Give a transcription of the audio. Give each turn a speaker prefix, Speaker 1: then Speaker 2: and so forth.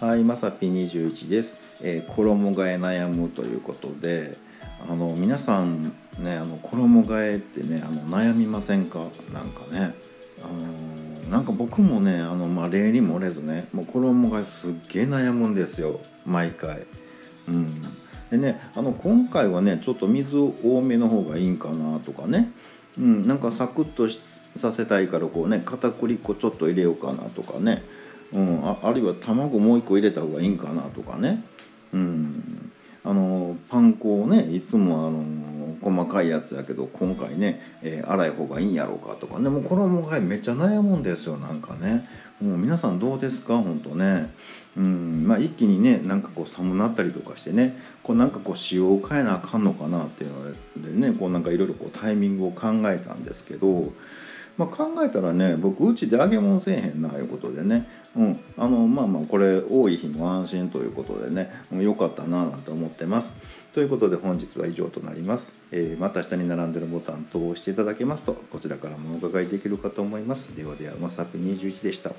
Speaker 1: はいまさぴ21です、えー衣替え悩むということであの皆さんねあの衣替えってねあの悩みませんか？なんかね。あのなんか僕もねあの、まあ、例に漏れずねもう衣替えすっげえ悩むんですよ。毎回。うん。でねあの今回はねちょっと水多めの方がいいんかなとかね。うん、なんかサクッとさせたいからこうね片栗粉ちょっと入れようかなとかね、うん、ああるいは卵もう一個入れた方がいいんかなとかね、うん、あのパン粉をねいつもあの細かいやつやけど今回ね、えー粗い方がいいんやろうかとかね。もう衣替えめっちゃ悩むんですよなんかね。もう皆さんどうですか？本当ね。うん。まあ一気にねなんかこう寒なったりとかしてねこうなんかこう仕様を変えなあかんのかなっていうのでねこうなんかいろいろこうタイミングを考えたんですけど、まあ、考えたらね僕うちで揚げ物せえへんないうことでね、うん、あのまあまあこれ多い日も安心ということでねもうよかったななんて思ってます。ということで本日は以上となります、えーまた下に並んでるボタン等を押していただけますとこちらからもお伺いできるかと思います。ではではまさぴ21でした。